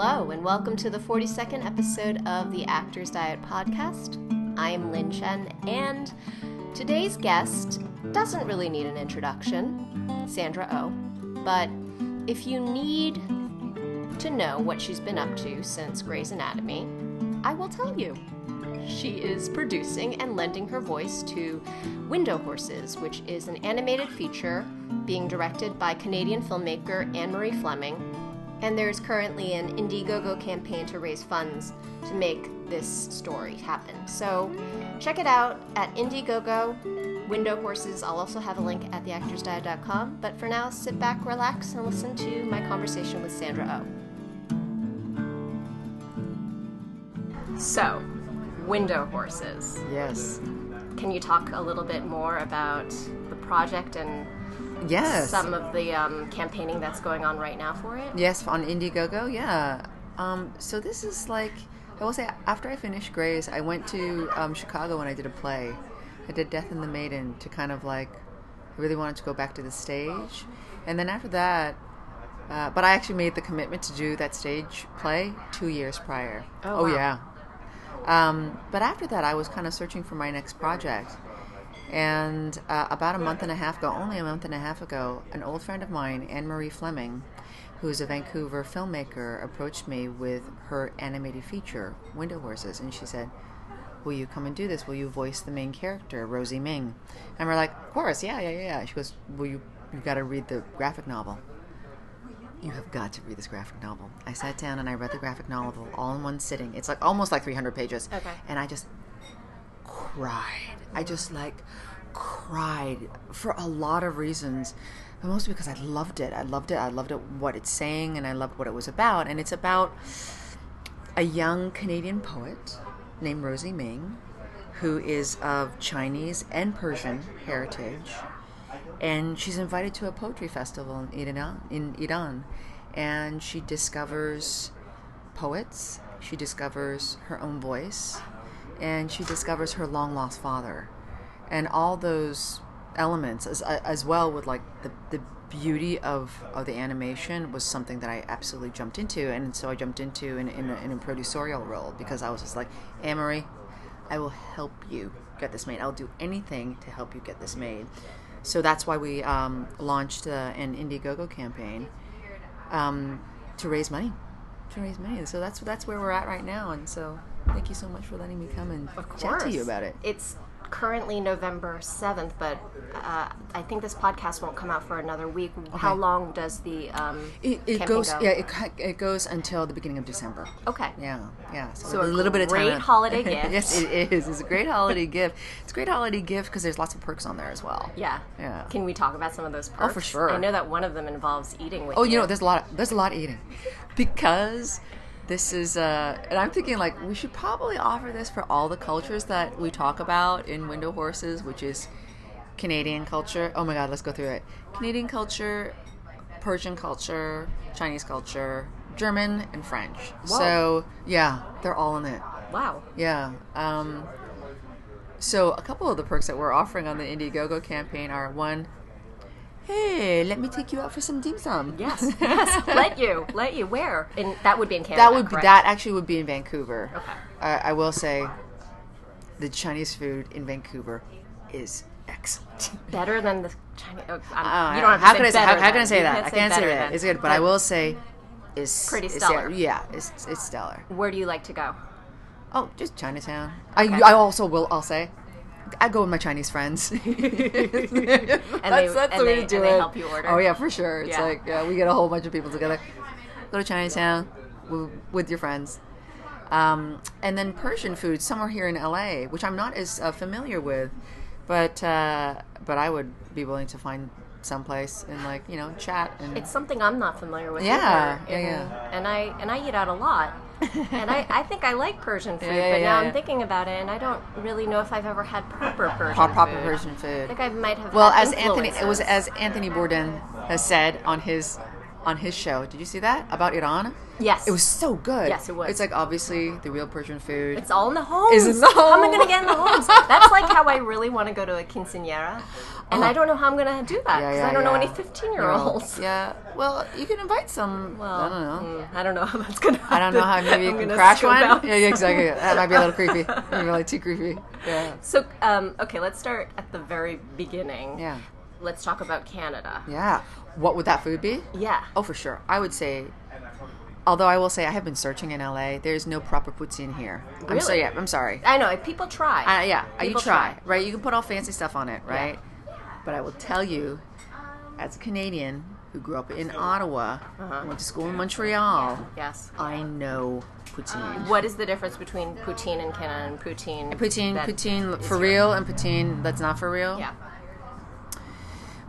Hello, and welcome to the 42nd episode of the Actors Diet Podcast. I am Lynn Chen, and today's guest doesn't really need an introduction, Sandra O. Oh. But if you need to know what she's been up to since Grey's Anatomy, I will tell you. She is producing and lending her voice to Window Horses, which is an animated feature being directed by Canadian filmmaker Anne Marie Fleming and there's currently an Indiegogo campaign to raise funds to make this story happen. So check it out at Indiegogo. Window Horses, I'll also have a link at theactorsdiet.com. But for now, sit back, relax, and listen to my conversation with Sandra O. So, Window Horses. Yes. Can you talk a little bit more about the project and yes. some of the um, campaigning that's going on right now for it? Yes, on Indiegogo, yeah. Um, so this is like, I will say, after I finished Grey's, I went to um, Chicago and I did a play. I did Death and the Maiden to kind of like, I really wanted to go back to the stage. And then after that, uh, but I actually made the commitment to do that stage play two years prior. Oh, wow. yeah. Um, but after that, I was kind of searching for my next project. And uh, about a month and a half ago, only a month and a half ago, an old friend of mine, Anne Marie Fleming, who's a Vancouver filmmaker, approached me with her animated feature, Window Horses, and she said, Will you come and do this? Will you voice the main character, Rosie Ming? And we're like, Of course, yeah, yeah, yeah. She goes, Will you, you've got to read the graphic novel. You have got to read this graphic novel. I sat down and I read the graphic novel all in one sitting. It's like almost like 300 pages. Okay. And I just cried. I just like cried for a lot of reasons. But mostly because I loved it. I loved it. I loved it what it's saying and I loved what it was about. And it's about a young Canadian poet named Rosie Ming who is of Chinese and Persian heritage. And she's invited to a poetry festival in Iran, in Iran. And she discovers poets, she discovers her own voice, and she discovers her long lost father, and all those elements, as as well with like the the beauty of, of the animation was something that I absolutely jumped into, and so I jumped into in, in, a, in a producerial role because I was just like, Anne Marie, I will help you get this made. I'll do anything to help you get this made. So that's why we um, launched uh, an Indiegogo campaign um, to raise money, to raise money. So that's that's where we're at right now, and so Thank you so much for letting me come and chat to you about it. It's currently November 7th, but uh, I think this podcast won't come out for another week. Okay. How long does the um, it, it goes? Go? Yeah, it, it goes until the beginning of December. Okay. Yeah, yeah. So, so a, little bit of time. Great holiday gift. yes, it is. It's a great holiday gift. It's a great holiday gift because there's lots of perks on there as well. Yeah. Yeah. Can we talk about some of those perks? Oh, for sure. I know that one of them involves eating with. Oh, you, you know, there's a lot. Of, there's a lot of eating because this is uh and i'm thinking like we should probably offer this for all the cultures that we talk about in window horses which is canadian culture. Oh my god let's go through it. Canadian culture persian culture chinese culture german and french. Whoa. so yeah they're all in it. Wow. Yeah um so a couple of the perks that we're offering on the indiegogo campaign are one hey, let me take you out for some dim sum. Yes, yes, let you, let you. Where? In that would be in Canada. That would correct? be that actually would be in Vancouver. Okay. Uh, I will say, the Chinese food in Vancouver is excellent. Better than the Chinese. Oh, uh, you don't have how to can say I say, how, how, can I say that? I can't say that. It's good, but, but, I will say, it's pretty stellar. It's, yeah, it's it's stellar. Where do you like to go? Oh, just Chinatown. Okay. I I also will. I'll say I go with my Chinese friends. and that's, they, that's the way to do it. help you order. Oh yeah, for sure. It's yeah. like yeah, we get a whole bunch of people together. Go to Chinatown with your friends. Um, and then Persian food somewhere here in LA, which I'm not as uh, familiar with, but uh, but I would be willing to find someplace and like you know chat and it's something I'm not familiar with. Yeah, either. yeah, yeah. And I and I eat out a lot and I, I think I like Persian food, yeah, yeah, but yeah, now I'm thinking about it, and I don't really know if I've ever had proper Persian proper food. Persian food. I think I might have. Well, as. Anthony, it was as Anthony Bourdain has said on his on his show. Did you see that about Iran? Yes. It was so good. Yes, it was. It's like obviously the real Persian food. It's all in the homes. Is in the How am I going to home? get in the homes? That's like how I really want to go to a quinceanera, and I don't know how I'm going to do that because I don't know any 15 year olds. Yeah. Well, you can invite some. Well, I don't know. mm, I don't know how that's going to happen. I don't know how maybe you can crash one. out. Yeah, yeah, exactly. That might be a little creepy. Maybe like too creepy. Yeah. So, um, okay, let's start at the very beginning. Yeah. Let's talk about Canada. Yeah. What would that food be? Yeah. Oh, for sure. I would say. Although I will say I have been searching in LA. There's no proper poutine here. I'm so Really? yeah. I'm sorry. I know people try. Uh, yeah, uh, you try, try. right? You can put all fancy stuff on it, right? Yeah. But I will tell you, as a Canadian who grew up in Ottawa, Uh-huh. went to school in Montreal, yes. I know poutine. What is the difference between poutine in Canada and poutine? Poutine, poutine for real, and poutine that's not for real. Yeah,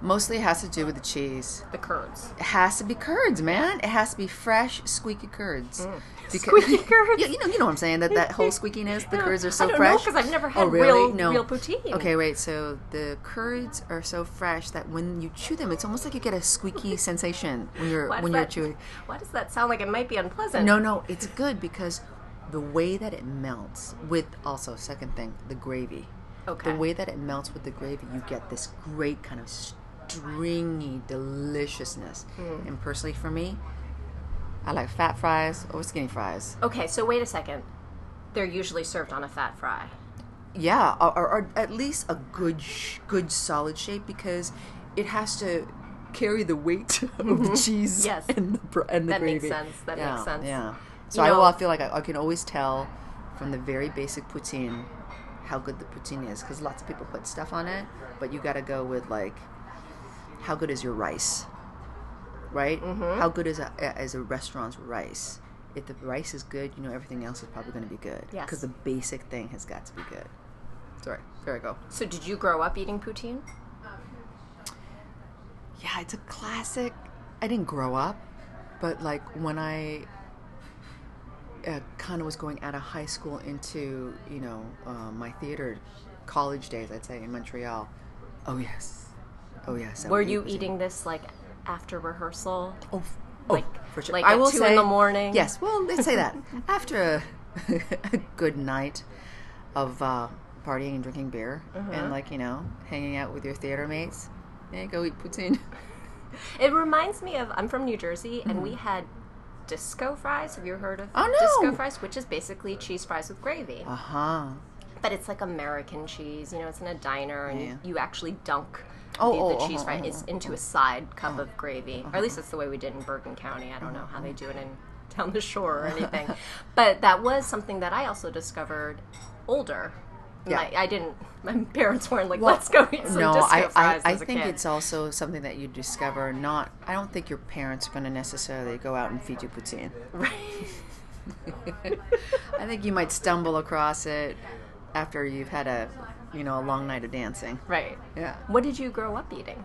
Mostly it has to do with the cheese. the curds. It has to be curds, man. It has to be fresh, squeaky curds. Because- Mm. Squeaky curds? yeah, you know, you know what I'm saying. That that whole squeakiness. The curds are so I don't fresh. because I've never Oh, had really? real No. real poutine. Okay, wait. So the curds are so fresh that when you chew them, it's almost like you get a squeaky sensation when you're when you're that- chewing. Why does that sound like it might be unpleasant? No, no, it's good because the way that it melts with also second thing the gravy. Okay. The way that it melts with the gravy, you get this great kind of stringy deliciousness. Hmm. And personally, for me, I like fat fries or skinny fries. Okay, so wait a second. They're usually served on a fat fry. Yeah, or, or, or at least a good, sh- good solid shape because it has to carry the weight of the cheese Mm-hmm. Yes. and the and the That makes gravy. sense. That yeah, makes sense. Yeah. So You I, know- will, I feel like I, I can always tell from the very basic poutine how good the poutine is because lots of people put stuff on it, but you got to go with like how good is your rice, right? Mm-hmm. How good is a is a restaurant's rice? If the rice is good, you know everything else is probably going to be good. Yes. Because the basic thing has got to be good. Sorry, there I go. So did you grow up eating poutine? Yeah, it's a classic. I didn't grow up, but like when I uh, kind of was going out of high school into you know uh, my theater college days, I'd say in Montreal. Oh yes, oh yes. Were you eating this like after rehearsal? Oh, oh, like- for sure. like I will two say in the morning? Yes. Well, let's say that after a, a good night of uh, partying and drinking beer Uh-huh. and like you know hanging out with your theater mates, yeah, go eat poutine. It reminds me of I'm from New Jersey and we had disco fries. Have you heard of Mm-hmm. Oh, no. disco fries? Which is basically cheese fries with gravy. Uh huh. But it's like American cheese. You know, it's in a diner and Yeah. you actually dunk Oh, the, oh, the oh, cheese oh, fry oh, is oh, into oh, a oh. side cup of oh. gravy. Or at uh-huh. least that's the way we did in Bergen County. I don't know how they uh-huh. do it in down the shore or anything. but that was something that I also discovered older. Yeah. My, I didn't. My parents weren't like, Well, "Let's go eat some no, disco I, I, fries." I think kid. it's also something that you discover. Not, I don't think your parents are going to necessarily go out and feed you poutine. right. I think you might stumble across it after you've had a, you know, a long night of dancing. right. Yeah. What did you grow up eating?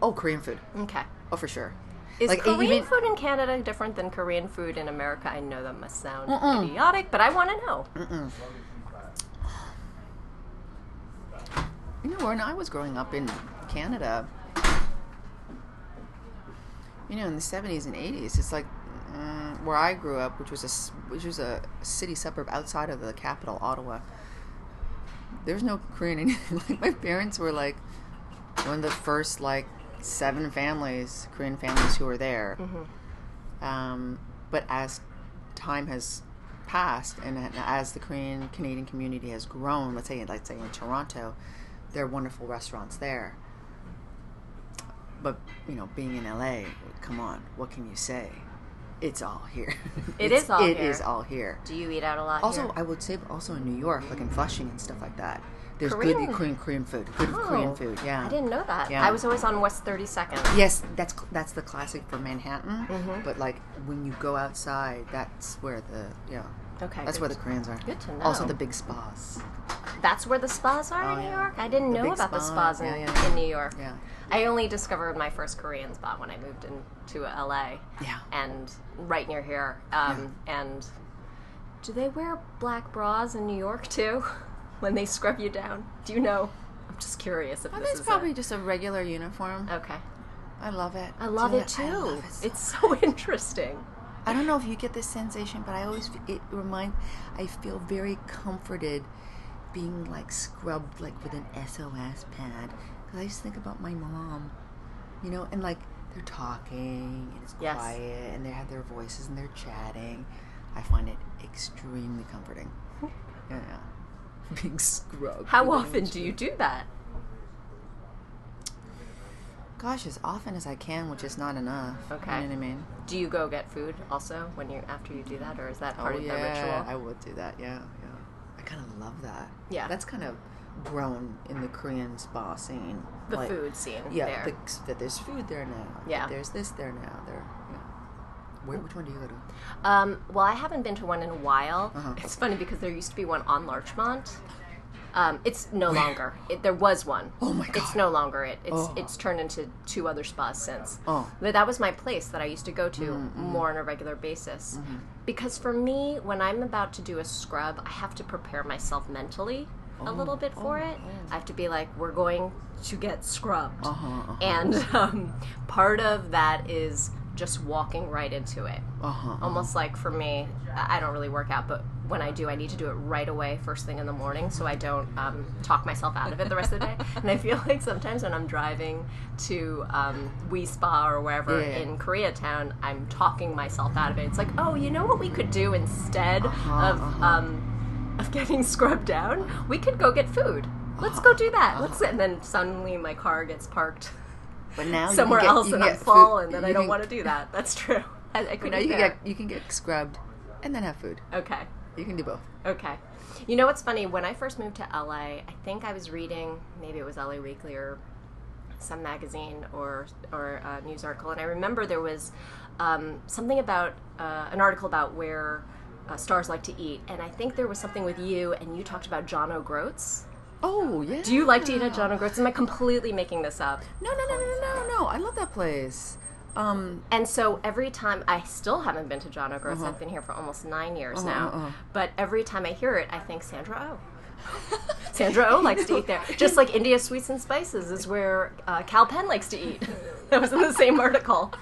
Oh, Korean food. Okay. Oh, for sure. Is Like, Korean even- food in Canada different than Korean food in America? I know that must sound idiotic, but I want to know. You know, when I was growing up in Canada, you know, in the seventies and eighties, it's like mm, where I grew up, which was a which was a city suburb outside of the capital, Ottawa. There's no Korean. anything. like my parents were like one of the first like seven families, Korean families who were there. Um, but as time has passed and as the Korean Canadian community has grown, let's say let's say in Toronto, there are wonderful restaurants there. But you know, being in LA, come on, what can you say? It's all here. It It's- is all It here. is all here. Do you eat out a lot Also, here? I would say also in New York, like in Flushing and stuff like that. There's Korean? good Korean Korean food, good Korean Oh, food. Yeah, I didn't know that. Yeah. I was always on West 32nd. Yes, that's that's the classic for Manhattan. Mm-hmm. But like when you go outside, that's where the yeah. Okay, That's where the Koreans are. Good to know. Also the big spas. That's where the spas are Oh, in New yeah. York? I didn't The know about the spas in, Yeah, yeah. in New York. Yeah. I only discovered my first Korean spa when I moved into LA. Yeah. And right near here. Um, And do they wear black bras in New York too? when they scrub you down? Do you know? I'm just curious if I this it's is probably a, just a regular uniform. okay. I love it. I love Do it too. Love it so it's so interesting. I don't know if you get this sensation, but I always it remind I feel very comforted being like scrubbed like with an SOS pad because I just think about my mom, you know, and like they're talking and it's Yes. quiet and they have their voices and they're chatting. I find it extremely comforting. yeah, being scrubbed. How often do you do that? Gosh, as often as I can, which is not enough. Okay. You know what I mean? Do you go get food also when you after you do that, or is that oh, part oh of yeah, the ritual? I would do that. Yeah, yeah. I kind of love that. Yeah. that's kind of grown in the Korean spa scene. the Like, food scene. Yeah, there. the- that there's food there now. Yeah. there's this there now. There. Yeah. Where? Which one do you go to? Um, well, I haven't been to one in a while. Uh-huh. It's funny because there used to be one on Larchmont. Um, it's no longer. It, there was one. Oh my god! It's no longer it. It's Oh. it's turned into two other spas since. Oh. Mm-hmm, But that was my place that I used to go to more on a regular basis. Because for me, when I'm about to do a scrub, I have to prepare myself mentally a little bit for it. I have to be like, we're going to get scrubbed. Uh-huh, uh-huh. And um, part of that is just walking right into it Uh huh. almost like for me I don't really work out but when i do i need to do it right away first thing in the morning so i don't um, talk myself out of it the rest of the day. And i feel like sometimes when i'm driving to um, Wi Spa or wherever Yeah, in koreatown i'm talking myself out of it. It's like oh you know what we could do instead Uh-huh, of uh-huh. um, of getting scrubbed down? We could go get food. Let's go do that. let's and then suddenly my car gets parked But now somewhere get, else and i'm full and then you i don't want to do that. That's true. I, I now you can get you can get scrubbed, and then have food. okay You can do both. Okay. You know what's funny? When I first moved to LA, I think I was reading maybe it was LA Weekly or some magazine or or a news article, and I remember there was um, something about uh, an article about where uh, stars like to eat, and I think there was something with you, and you talked about John O'Groats. Oh yeah. Do you like to eat at John O'Groats? Am I completely making this up? No, no, no, no, no, no, no. I love that place. Um, And so every time I still haven't been to John O'Groats. I've been here for almost nine years now. uh-huh. But every time I hear it, I think Sandra Oh. Sandra Oh likes to eat there. Just like India Sweets and Spices is where uh, Kal Penn likes to eat. that was in the same article.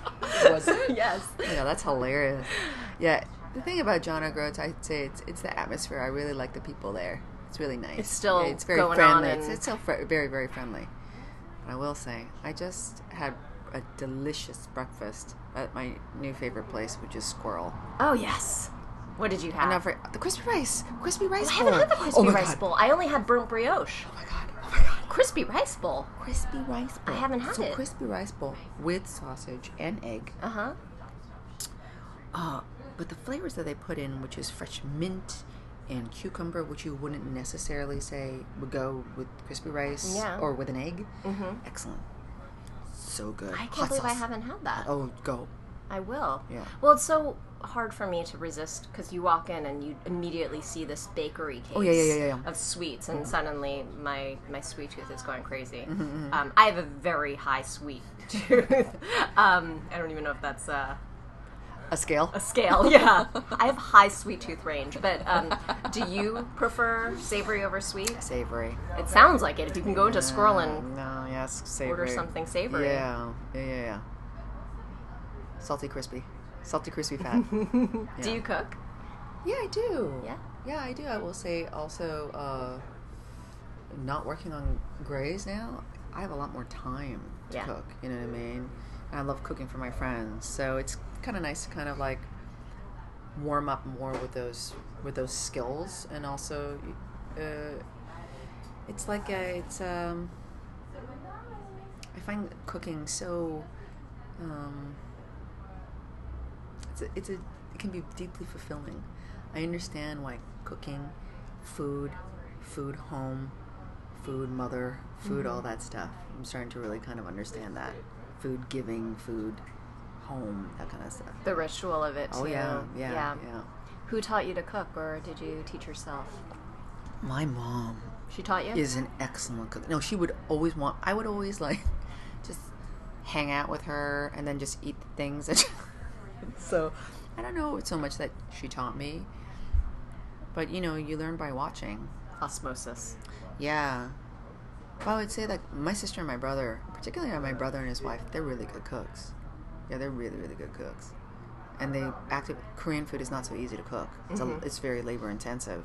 Was it? yes. Yeah, that's hilarious. Yeah, the thing about John O'Groats, I'd say it's it's the atmosphere. I really like the people there. It's really nice. It's still Yeah, it's very going on friendly. It's, it's still fr- very very friendly. But I will say, I just had a delicious breakfast at my new favorite place, which is Sqirl. Oh yes. What did you have? And for the crispy rice, crispy rice bowl I haven't had the crispy oh rice God. bowl. I only had burnt brioche. Oh my god! Oh my god! Crispy rice bowl. Crispy rice bowl. haven't had so it. crispy rice bowl with sausage and egg. Uh huh. Uh, but the flavors that they put in, which is fresh mint and cucumber, which you wouldn't necessarily say would go with crispy rice Yeah. or with an egg, Mhm. excellent. So good. I can't Hot believe I haven't had that. Oh, go. I will. Yeah. Well, it's so hard for me to resist because you walk in and you immediately see this bakery case Oh, yeah, yeah, yeah, of sweets, and suddenly my my sweet tooth is going crazy. Mm-hmm, Um, I have a very high sweet tooth. um, I don't even know if that's uh, A scale? a scale. Yeah, I have high sweet tooth range. But um, do you prefer savory over sweet? Savory. It sounds like it. If you can go into Sqirl and No, yes, savory. order something savory. Yeah, yeah, yeah, yeah. Salty crispy. Salty crispy fat. Do you cook? Yeah, I do. Yeah. Yeah, I do. I will say also, uh, not working on Grey's now, I have a lot more time to Yeah. cook. You know what I mean? And I love cooking for my friends, so it's kind of nice to kind of like warm up more with those with those skills, and also, uh, it's like a, it's um, I find cooking so um, it's a, it's a it can be deeply fulfilling. I understand why cooking, food, food home, food mother, food all that stuff. I'm starting to really kind of understand that. Food giving, food home, that kind of stuff. The ritual of it. Oh too. yeah, yeah, yeah. Who taught you to cook, or did you teach yourself? My mom She taught you. is an excellent cook. No, she would always want. I would always like just hang out with her and then just eat the things. That so I don't know so much that she taught me, but you know, you learn by watching. Osmosis. Yeah, But I would say that my sister and my brother, particularly my brother and his wife, they're really good cooks. Yeah, they're really, really good cooks. And they active Korean food is not so easy to cook. It's, a, it's very labor intensive,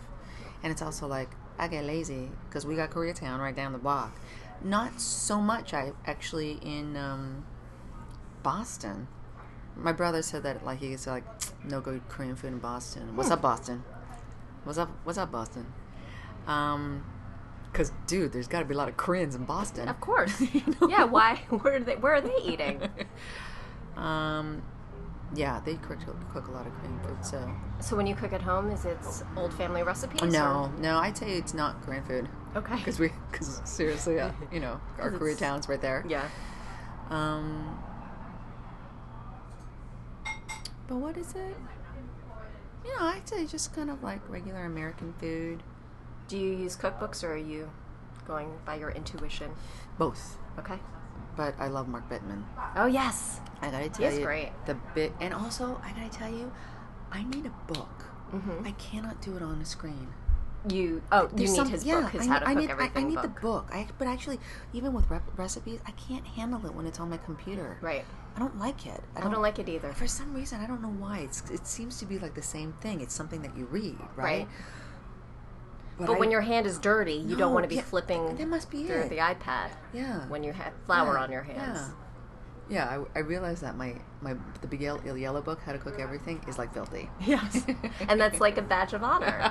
and it's also like I get lazy because we got Koreatown right down the block. Not so much. I actually in um, Boston. My brother said that like he he's like no good Korean food in Boston. What's up, Boston? What's up? What's up, Boston? Um, cause dude, there's got to be a lot of Koreans in Boston. Of course. Yeah. Why? Where are they? Where are they eating? Um, yeah, they cook, cook a lot of Korean food. So So when you cook at home, is it old family recipes? no, no, I'd say it's not Korean food. Okay. Because we, because seriously, uh, you know, our Korea it's- town's right there. Yeah. Um, but what is it? You know, I'd say just kind of like regular American food. Do you use cookbooks or are you going by your intuition? Both. Okay. But I love Mark Bittman. Oh yes. I gotta tell is you, great. the bit, and also I gotta tell you, I need a book. Mhm. I cannot do it on a screen. You oh you need some- his yeah, book, his I How need, to I Cook need, I- I, need book. the book. I, but actually, even with rep- recipes, I can't handle it when it's on my computer. Right. I don't like it. I don't like it either. For some reason, I don't know why. It's it seems to be like the same thing. It's something that you read, right? Right. But, when I- your hand is dirty, you don't want to be yeah, flipping that must be through it. the iPad yeah when you have flour Yeah, on your hands. Yeah, yeah I, I realized that my my the big yellow, yellow book, How to Cook Everything, is like filthy. Yes. and that's like a badge of honor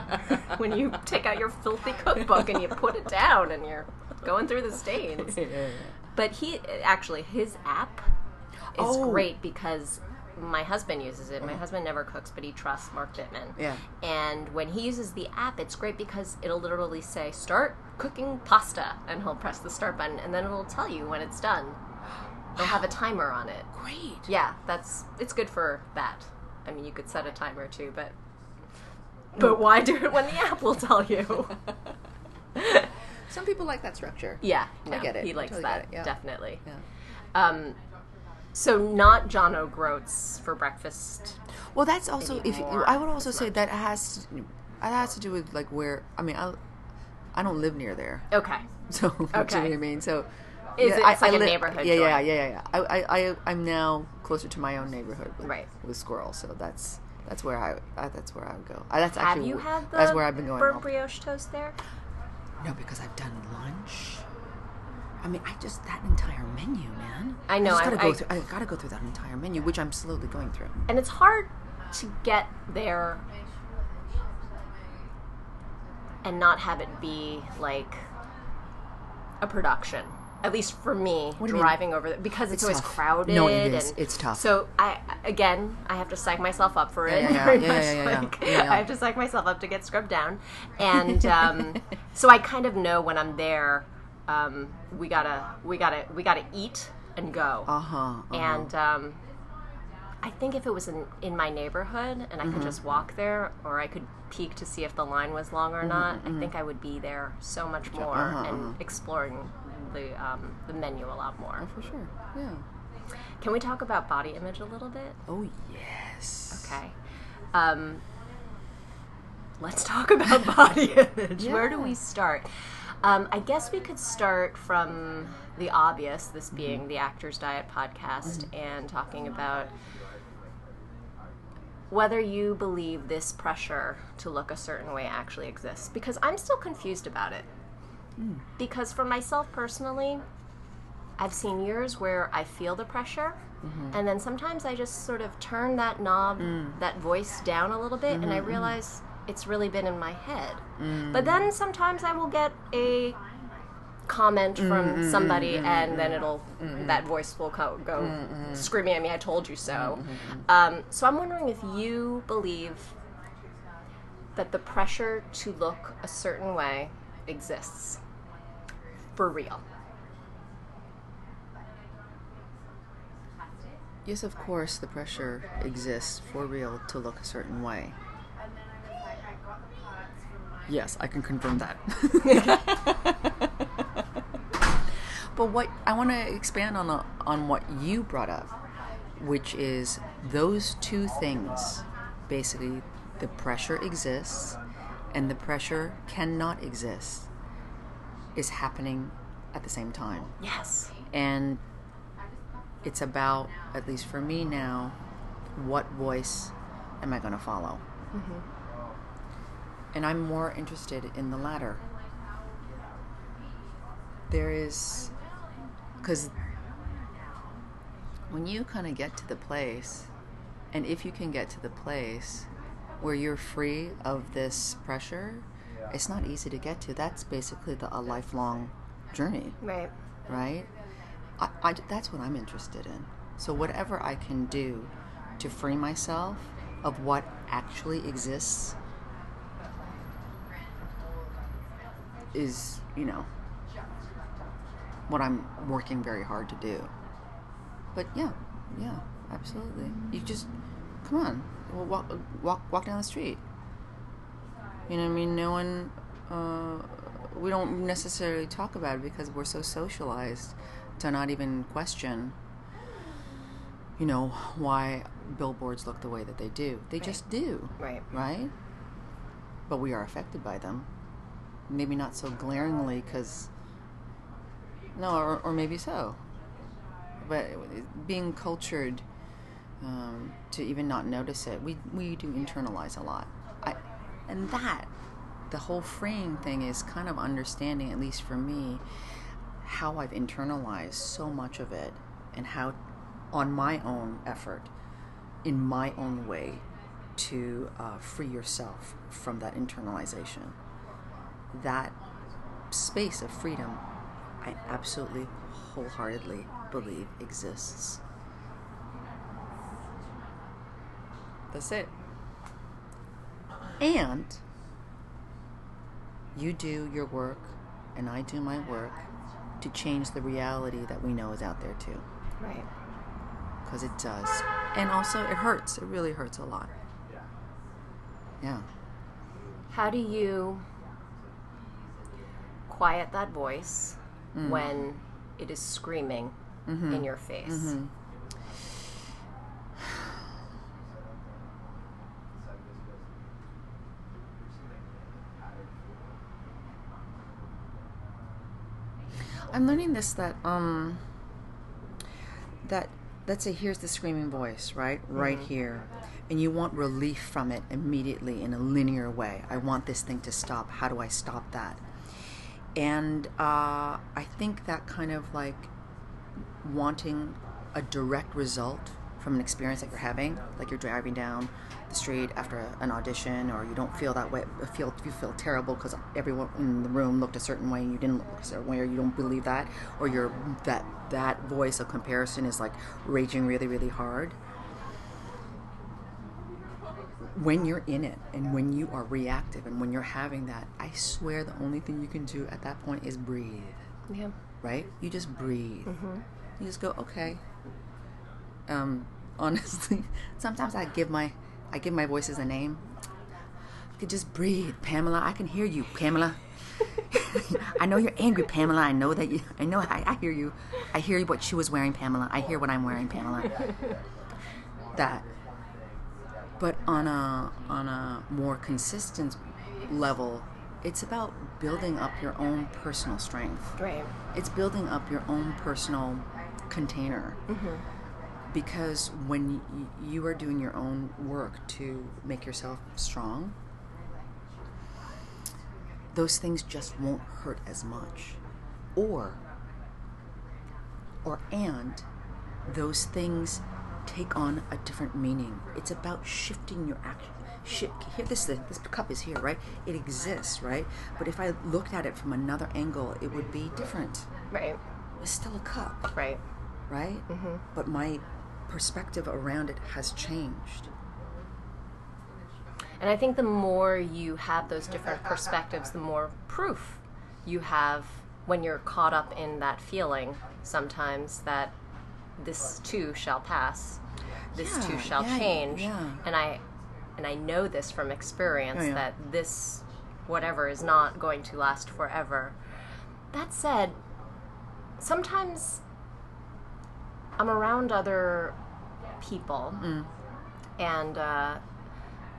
when you take out your filthy cookbook and you put it down and you're going through the stains. But he actually his app is Oh. great because my husband uses it. My husband never cooks, but he trusts Mark Bittman. Yeah. And when he uses the app, it's great because it'll literally say start cooking pasta and he'll press the start button and then it'll tell you when it's done. It'll have a timer on it. Great. Yeah, that's it's good for that. I mean, you could set a timer too, but but why do it when the app will tell you? Some people like that structure. yeah, I get it. He likes Totally that it, yeah. definitely. Yeah. Um, so not John O'Groats for breakfast. Well, that's also if I would also say much. that has to, it has to do with like where I mean I I don't live near there, Okay, so do you know what I mean? So Is it- I- like I a li- neighborhood Yeah, yeah, yeah, yeah, yeah. I, I, I I'm now closer to my own neighborhood with, Right. with Sqirls, so that's that's where I, I that's where I would go. I, that's have actually you had the that's where I've been going. burnt brioche toast there? No, because I've done. I mean, I just that entire menu, man. I know, just I- gotta go I- through. I gotta go through that entire menu, which I'm slowly going through. And it's hard to get there and not have it be like a production. At least for me, you mean? driving over there because it's, It's always tough. crowded. No, it is. And It's tough. So I again, I have to psych myself up for it. Yeah, yeah, yeah, yeah, much yeah, yeah, like, yeah, yeah. I have to psych myself up to get scrubbed down, and um, so I kind of know when I'm there. Um, we gotta, we gotta, we gotta eat and go. Uh huh. And um, I think if it was in, in my neighborhood and I Mm-hmm. could just walk there, or I could peek to see if the line was long Mm-hmm, or not, I think I would be there so much more uh-huh, and uh-huh. exploring the um, the menu a lot more. for sure. Yeah. Can we talk about body image a little bit? Oh yes. Okay. Um, let's talk about body image. Where do we start? Um, I guess we could start from the obvious, this Mm-hmm. being the Actors Diet podcast, and talking about whether you believe this pressure to look a certain way actually exists. Because I'm still confused about it. Hmm. Because for myself personally, I've seen years where I feel the pressure, Mm-hmm. and then sometimes I just sort of turn that knob, Mm. that voice down a little bit, and I Mm-hmm, realize it's really been in my head. Mm. But then sometimes I will get a comment mm, from Mm-hmm, somebody, mm, and then it'll that voice will co- go Mm-hmm, screaming at me. I told you so. Um, so I'm wondering if you believe that the pressure to look a certain way exists for real. Yes, of course, the pressure exists for real to look a certain way. Yes, I can confirm that. but what I want to expand on on what you brought up, which is those two things. Basically, the pressure exists, and the pressure cannot exist. Is happening at the same time. Yes. And it's about, at least for me now, what voice am I going to follow? Mm-hmm. And I'm more interested in the latter. There is, because when you kind of get to the place, and if you can get to the place where you're free of this pressure, it's not easy to get to. That's basically the, a lifelong journey Right. right? I, I, that's what I'm interested in. So, whatever I can do to free myself of what actually exists is, you know, what I'm working very hard to do. But yeah, yeah, absolutely. You just, come on, well, walk, walk, walk down the street. You know what I mean? No one, uh, we don't necessarily talk about it because we're so socialized to not even question, you know, why billboards look the way that they do. They just do, Right. right? But we are affected by them. Maybe not so glaringly because, no, or, or maybe so. But being cultured um, to even not notice it, we, we do internalize a lot. I, and that, the whole freeing thing is kind of understanding, at least for me, how I've internalized so much of it and how, on my own effort, in my own way, to uh, free yourself from that internalization. That space of freedom, I absolutely wholeheartedly believe exists. That's it. And you do your work, and I do my work to change the reality that we know is out there too. Right. Because it does. And also, it hurts. It really hurts a lot. Yeah. How do you quiet that voice mm. when it is screaming mm-hmm. in your face? Mm-hmm. I'm learning this that um that let's say here's the screaming voice, right? Mm-hmm. Right here. And you want relief from it immediately in a linear way. I want this thing to stop. How do I stop that? And uh, I think that kind of like wanting a direct result from an experience that you're having, like you're driving down the street after an audition, or you don't feel that way, feel you feel terrible because everyone in the room looked a certain way and you didn't look a certain way, or you don't believe that, or your that that voice of comparison is like raging really really hard. When you're in it and when you are reactive and when you're having that, I swear the only thing you can do at that point is breathe Yeah. right? You just breathe. You just go, okay. Um, honestly, sometimes I give my I give my voices a name. You could just breathe, Pamela. I can hear you, Pamela. I know you're angry, Pamela. I know that you. I know. I, I hear you. I hear what she was wearing, Pamela. I hear what I'm wearing, Pamela. that. On a on a more consistent level, it's about building up your own personal strength. Right. it's building up your own personal container. Mm-hmm. Because when y- you are doing your own work to make yourself strong those things just won't hurt as much. Or or and those things take on a different meaning. It's about shifting your action. Shit, here this is this cup is here right? It exists right? But if i looked at it from another angle it would be different. Right. it's still a cup. Right. right? Mm-hmm. But my perspective around it has changed. And I think the more you have those different perspectives, the more proof you have when you're caught up in that feeling sometimes that this too shall pass. This too shall yeah, change. yeah. And I and I know this from experience Oh, yeah. that this whatever is not going to last forever. That said, sometimes I'm around other people Mm. and uh,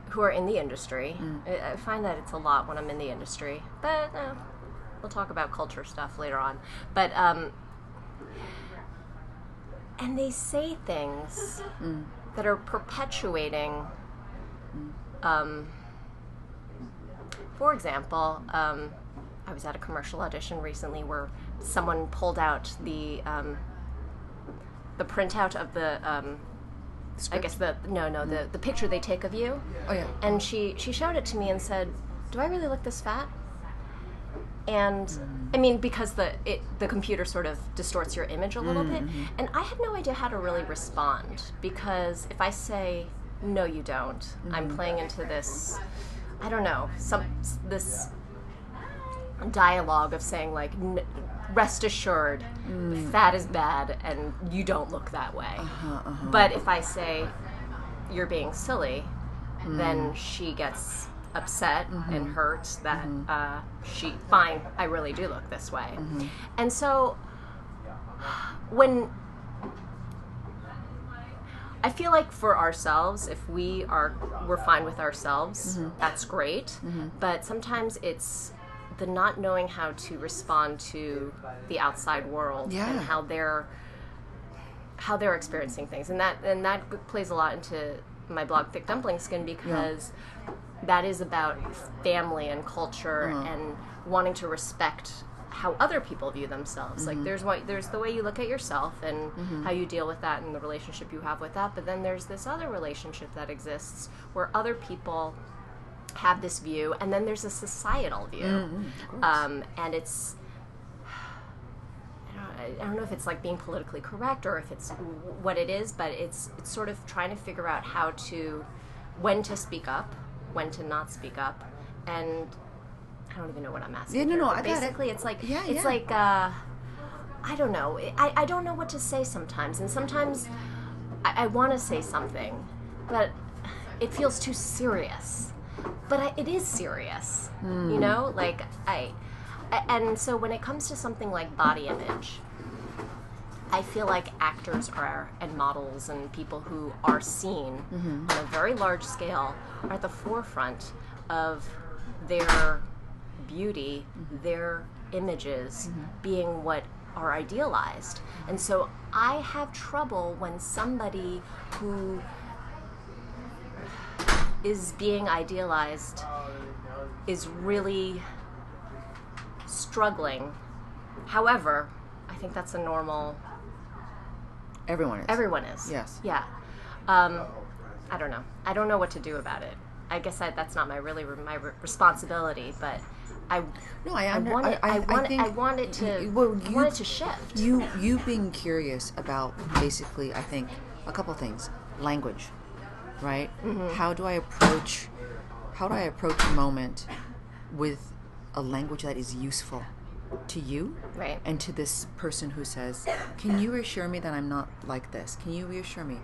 who are in the industry. Mm. I, I find that it's a lot when I'm in the industry, but uh, we'll talk about culture stuff later on. But um, and they say things that are perpetuating. Um, for example, um, I was at a commercial audition recently where someone pulled out the um, the printout of the um, I guess the no no the the picture they take of you, Oh yeah. and she she showed it to me and said, "Do I really look this fat?" And I mean, because the it the computer sort of distorts your image a little bit, mm-hmm. and I had no idea how to really respond because if I say, "No, you don't," I'm mm-hmm. playing into this, I don't know, some this dialogue of saying like, N- "Rest assured, mm. fat is bad, and you don't look that way." Uh-huh, uh-huh. But if I say, "You're being silly," then mm. she gets upset and mm-hmm. hurt that mm-hmm. uh, she fine i really do look this way. Mm-hmm. And so when i feel like for ourselves if we are we're fine with ourselves that's great. But sometimes it's the not knowing how to respond to the outside world Yeah. and how they're how they're experiencing things. And that and that plays a lot into my blog thick dumpling skin because that is about family and culture uh-huh. and wanting to respect how other people view themselves. Like mm-hmm. there's what there's the way you look at yourself and mm-hmm. how you deal with that and the relationship you have with that but then there's this other relationship that exists where other people have this view and then there's a societal view. Mm, mm, um, and it's I don't- I don't know if it's like being politically correct or if it's what it is, but it's it's sort of trying to figure out how to when to speak up, when to not speak up, and I don't even know what I'm asking. Yeah, no, no, I got it. basically it's like Yeah, it's yeah. like uh, I don't know. I, I don't know what to say sometimes, and sometimes I, I want to say something, but it feels too serious. But I, it is serious, you know. Like I, and so when it comes to something like body image, I feel like actors are and models and people who are seen mm-hmm. on a very large scale are at the forefront of their beauty, mm-hmm. their images mm-hmm. being what are idealized. And so I have trouble when somebody who is being idealized is really struggling. However, I think that's a normal Everyone is. Everyone is. Yes. Yeah. Um, I don't know. I don't know what to do about it. I guess I, that's not my really re- my re- responsibility, but I No, I, I want it. I, I, want think it. I want it to. well, I you- want it to shift. You you being curious about basically, I think a couple things. Language, right? Mm-hmm. How do I approach? How do I approach a moment with a language that is useful to you right. and to this person who says, "Can you reassure me that I'm not like this? Can you reassure me?"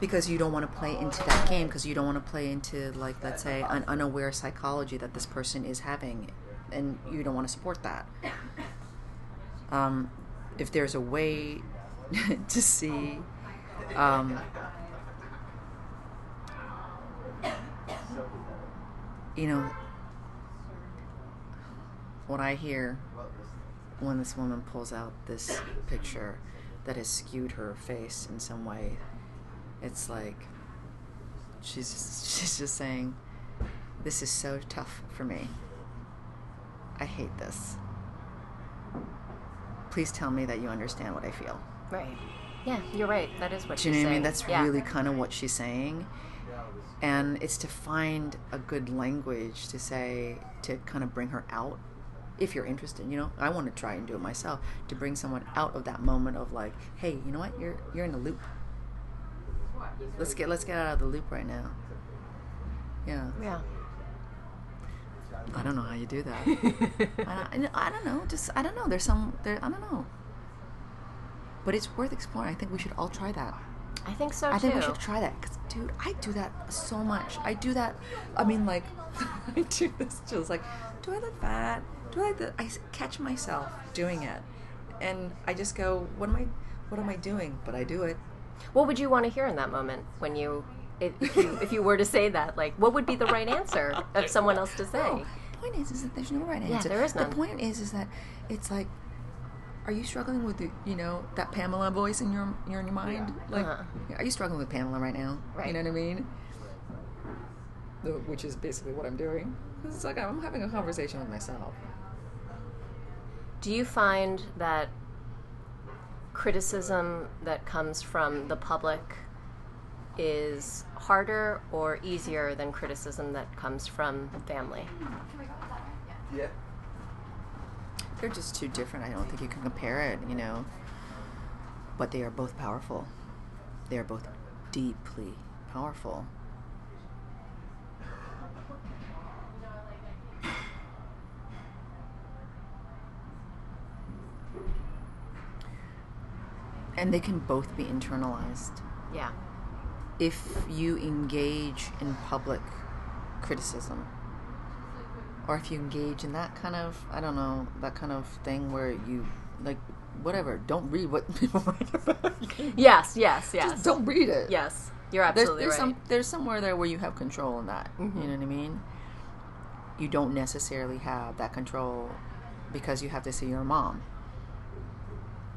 Because you don't want to play into that game, because you don't want to play into, like, let's say, an unaware psychology that this person is having, and you don't want to support that. Um, if there's a way to see, um, you know, what I hear when this woman pulls out this picture that has skewed her face in some way, it's like she's just, she's just saying, "This is so tough for me. I hate this. Please tell me that you understand what I feel." Right. Yeah, you're right. That is what Do you know she's what I saying. mean? That's Yeah. really kind of what she's saying. And it's to find a good language to say, to kind of bring her out if you're interested. You know, I want to try and do it myself to bring someone out of that moment of like, hey, you know what? You're you're in a loop. Let's get let's get out of the loop right now. Yeah, Yeah. I don't know how you do that. I, don't, I don't know. Just I don't know. There's some there. I don't know. But it's worth exploring. I think we should all try that. I think so too. I too. think we should try that because, dude, I do that so much. I do that. I mean, like, I do this just like, do I look fat? Do I? Look th-? I s- catch myself doing it, and I just go, what am I? What am I doing? But I do it. What would you want to hear in that moment when you, if, if you, if you were to say that? Like, what would be the right answer of someone else to say? The point is, is that there's no right answer. Yeah, answer. there is none. The point is, is that it's like, are you struggling with the, you know, that Pamela voice in your, your in your mind? Yeah. Like, Uh-huh. are you struggling with Pamela right now? Right. You know what I mean? The, which is basically what I'm doing. It's like I'm having a conversation with myself. Do you find that criticism that comes from the public is harder or easier than criticism that comes from family? Yeah. They're just too different. I don't think you can compare it, you know. But they are both powerful. They are both deeply powerful. And they can both be internalized. Yeah. if you engage in public criticism or if you engage in that kind of i don't know that kind of thing where you like whatever don't read what people write about you. Yes, yes, yes. just don't read it Yes. You're absolutely there's right. some there's somewhere there where you have control in that you mm-hmm. know what i mean you don't necessarily have that control because you have to see your mom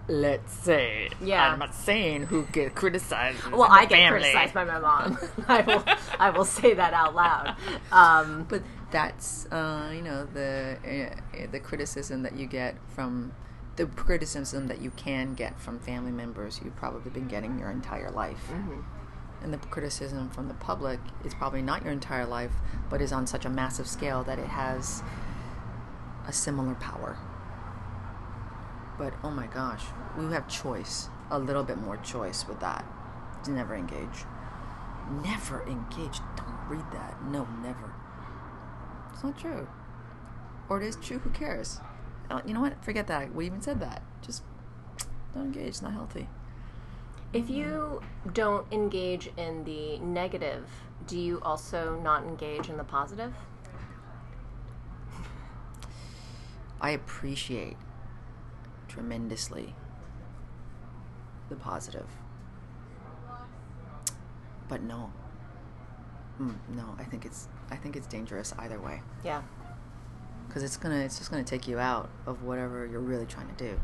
let's say Yeah. i'm not saying who get criticized well, I get family. criticized by my mom. I will I will say that out loud. Um, But that's uh, you know the uh, the criticism that you get from the criticism that you can get from family members you've probably been getting your entire life. And the criticism from the public is probably not your entire life, but is on such a massive scale that it has a similar power. But oh my gosh, we have choice, a little bit more choice with that. Never engage. Never engage. Don't read that. No, never. It's not true. Or it is true, who cares? Uh, You know what? Forget that. We even said that. Just don't engage. It's not healthy. if you don't engage in the negative, do you also not engage in the positive? I appreciate tremendously the positive. But no. Mm, no, I think it's I think it's dangerous either way Yeah. because it's gonna it's just gonna take you out of whatever you're really trying to do,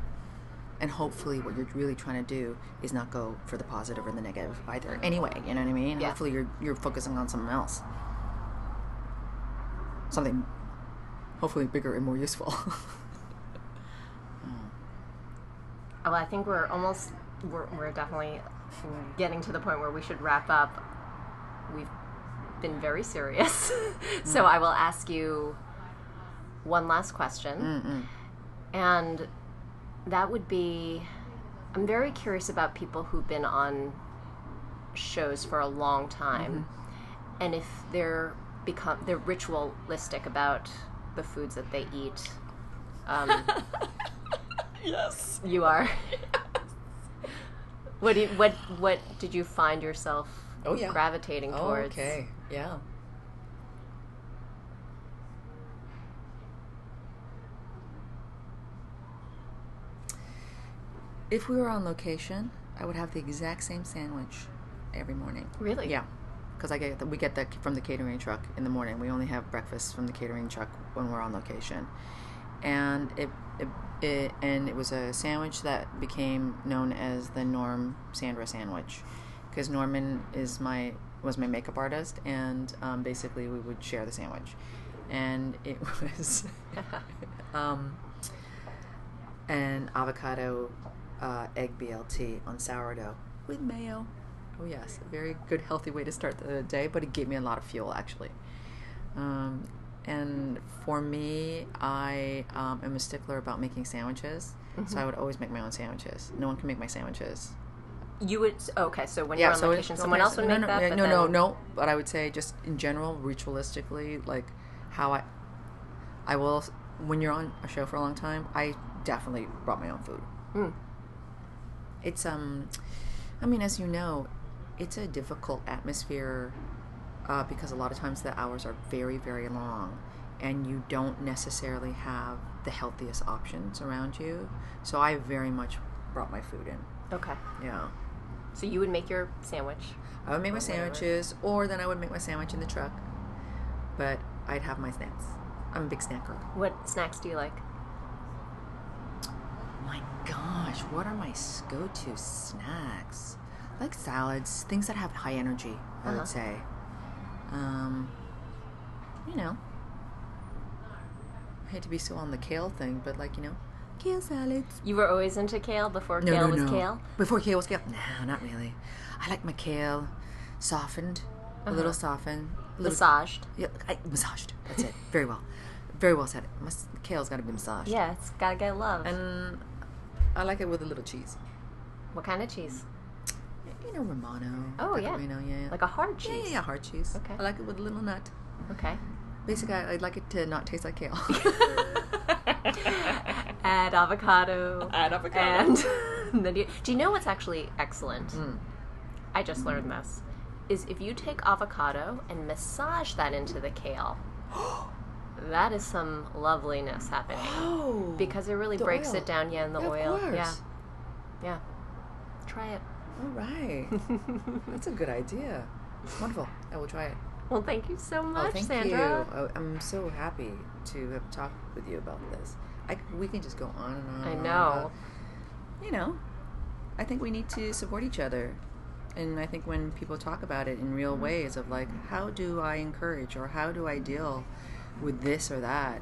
and hopefully what you're really trying to do is not go for the positive or the negative either. Anyway, you know what I mean? Yeah. Hopefully you're you're focusing on something else, something hopefully bigger and more useful. Well, I think we're almost we're, we're definitely getting to the point where we should wrap up. We've been very serious, so I will ask you one last question, and that would be: I'm very curious about people who've been on shows for a long time, and if they're become they're ritualistic about the foods that they eat. Um, yes. you are. What do you, what what did you find yourself Oh, yeah. gravitating oh, towards? okay. Yeah. If we were on location, I would have the exact same sandwich every morning. Really? Yeah, because I get the, we get that from the catering truck in the morning. We only have breakfast from the catering truck when we're on location, and it, it, it and it was a sandwich that became known as the Norm Sandra sandwich, because Norman is my was my makeup artist, and um, basically we would share the sandwich, and it was um, an avocado uh, egg BLT on sourdough with mayo. Oh yes, a very good healthy way to start the day, but it gave me a lot of fuel actually. Um, and for me, I um, am a stickler about making sandwiches, so I would always make my own sandwiches. No one can make my sandwiches. You would okay. So when you're on so location, someone else would no, make no, that. yeah, no, no, then- no. But I would say just in general, ritualistically, like how I, I will when you're on a show for a long time. I definitely brought my own food. Mm. It's um, I mean, as you know, it's a difficult atmosphere uh, because a lot of times the hours are very, very long, and you don't necessarily have the healthiest options around you. So I very much brought my food in. Okay. Yeah. So you would make your sandwich. I would make my Or whatever. sandwiches, or then I would make my sandwich in the truck. But I'd have my snacks. I'm a big snacker. What snacks do you like? My gosh, what are my go-to snacks? I like salads, things that have high energy. I Uh-huh. would say. Um, you know, I hate to be so on the kale thing, but like you know, kale salads. You were always into kale before No, kale no, was kale? Before kale was kale? No, not really. I like my kale softened, a little softened, a little Massaged. Yeah, I, massaged. That's it. Very well. Very well said. Mas- kale's got to be massaged. Yeah, it's gotta get love. And I like it with a little cheese. what kind of cheese? You know, Romano. Oh, yeah. Pecorino, yeah. yeah. Like a hard cheese. yeah, yeah, hard cheese. Okay. I like it with a little nut. Okay. Basically, I, I'd like it to not taste like kale. Add avocado. Add avocado. And then you, do you know what's actually excellent? Mm. I just learned this. Is if you take avocado and massage that into the kale, that is some loveliness happening. Oh. Because it really breaks oil. it down, yeah, in the Yeah, of oil. course. Yeah. Yeah. Try it. All right. That's a good idea. Wonderful. I will try it. Well, thank you so oh, much, oh, thank Sandra. you. Oh, I'm so happy to have talked with you about this. I, we can just go on and on. I know. about- you know, I think we need to support each other. And I think when people talk about it in real mm-hmm. ways of like, how do I encourage or how do I deal with this or that?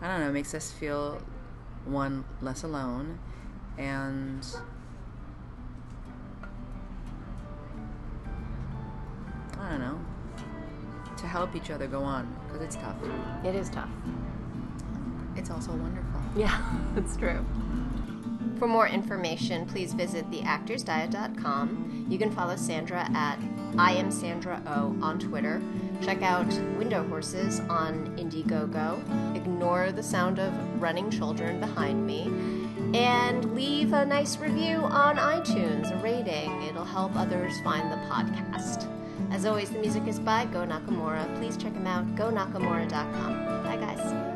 I don't know, it makes us feel one less alone and help each other go on because it's tough. It is tough. It's also wonderful. Yeah, it's true. For more information, please visit theactorsdiet.com. You can follow Sandra at I am Sandra O on Twitter. Check out Window Horses on Indiegogo. Ignore the sound of running children behind me. And leave a nice review on iTunes, a rating. It'll help others find the podcast. As always, the music is by Go Nakamura. Please check him out, gonakamura.com. Bye, guys.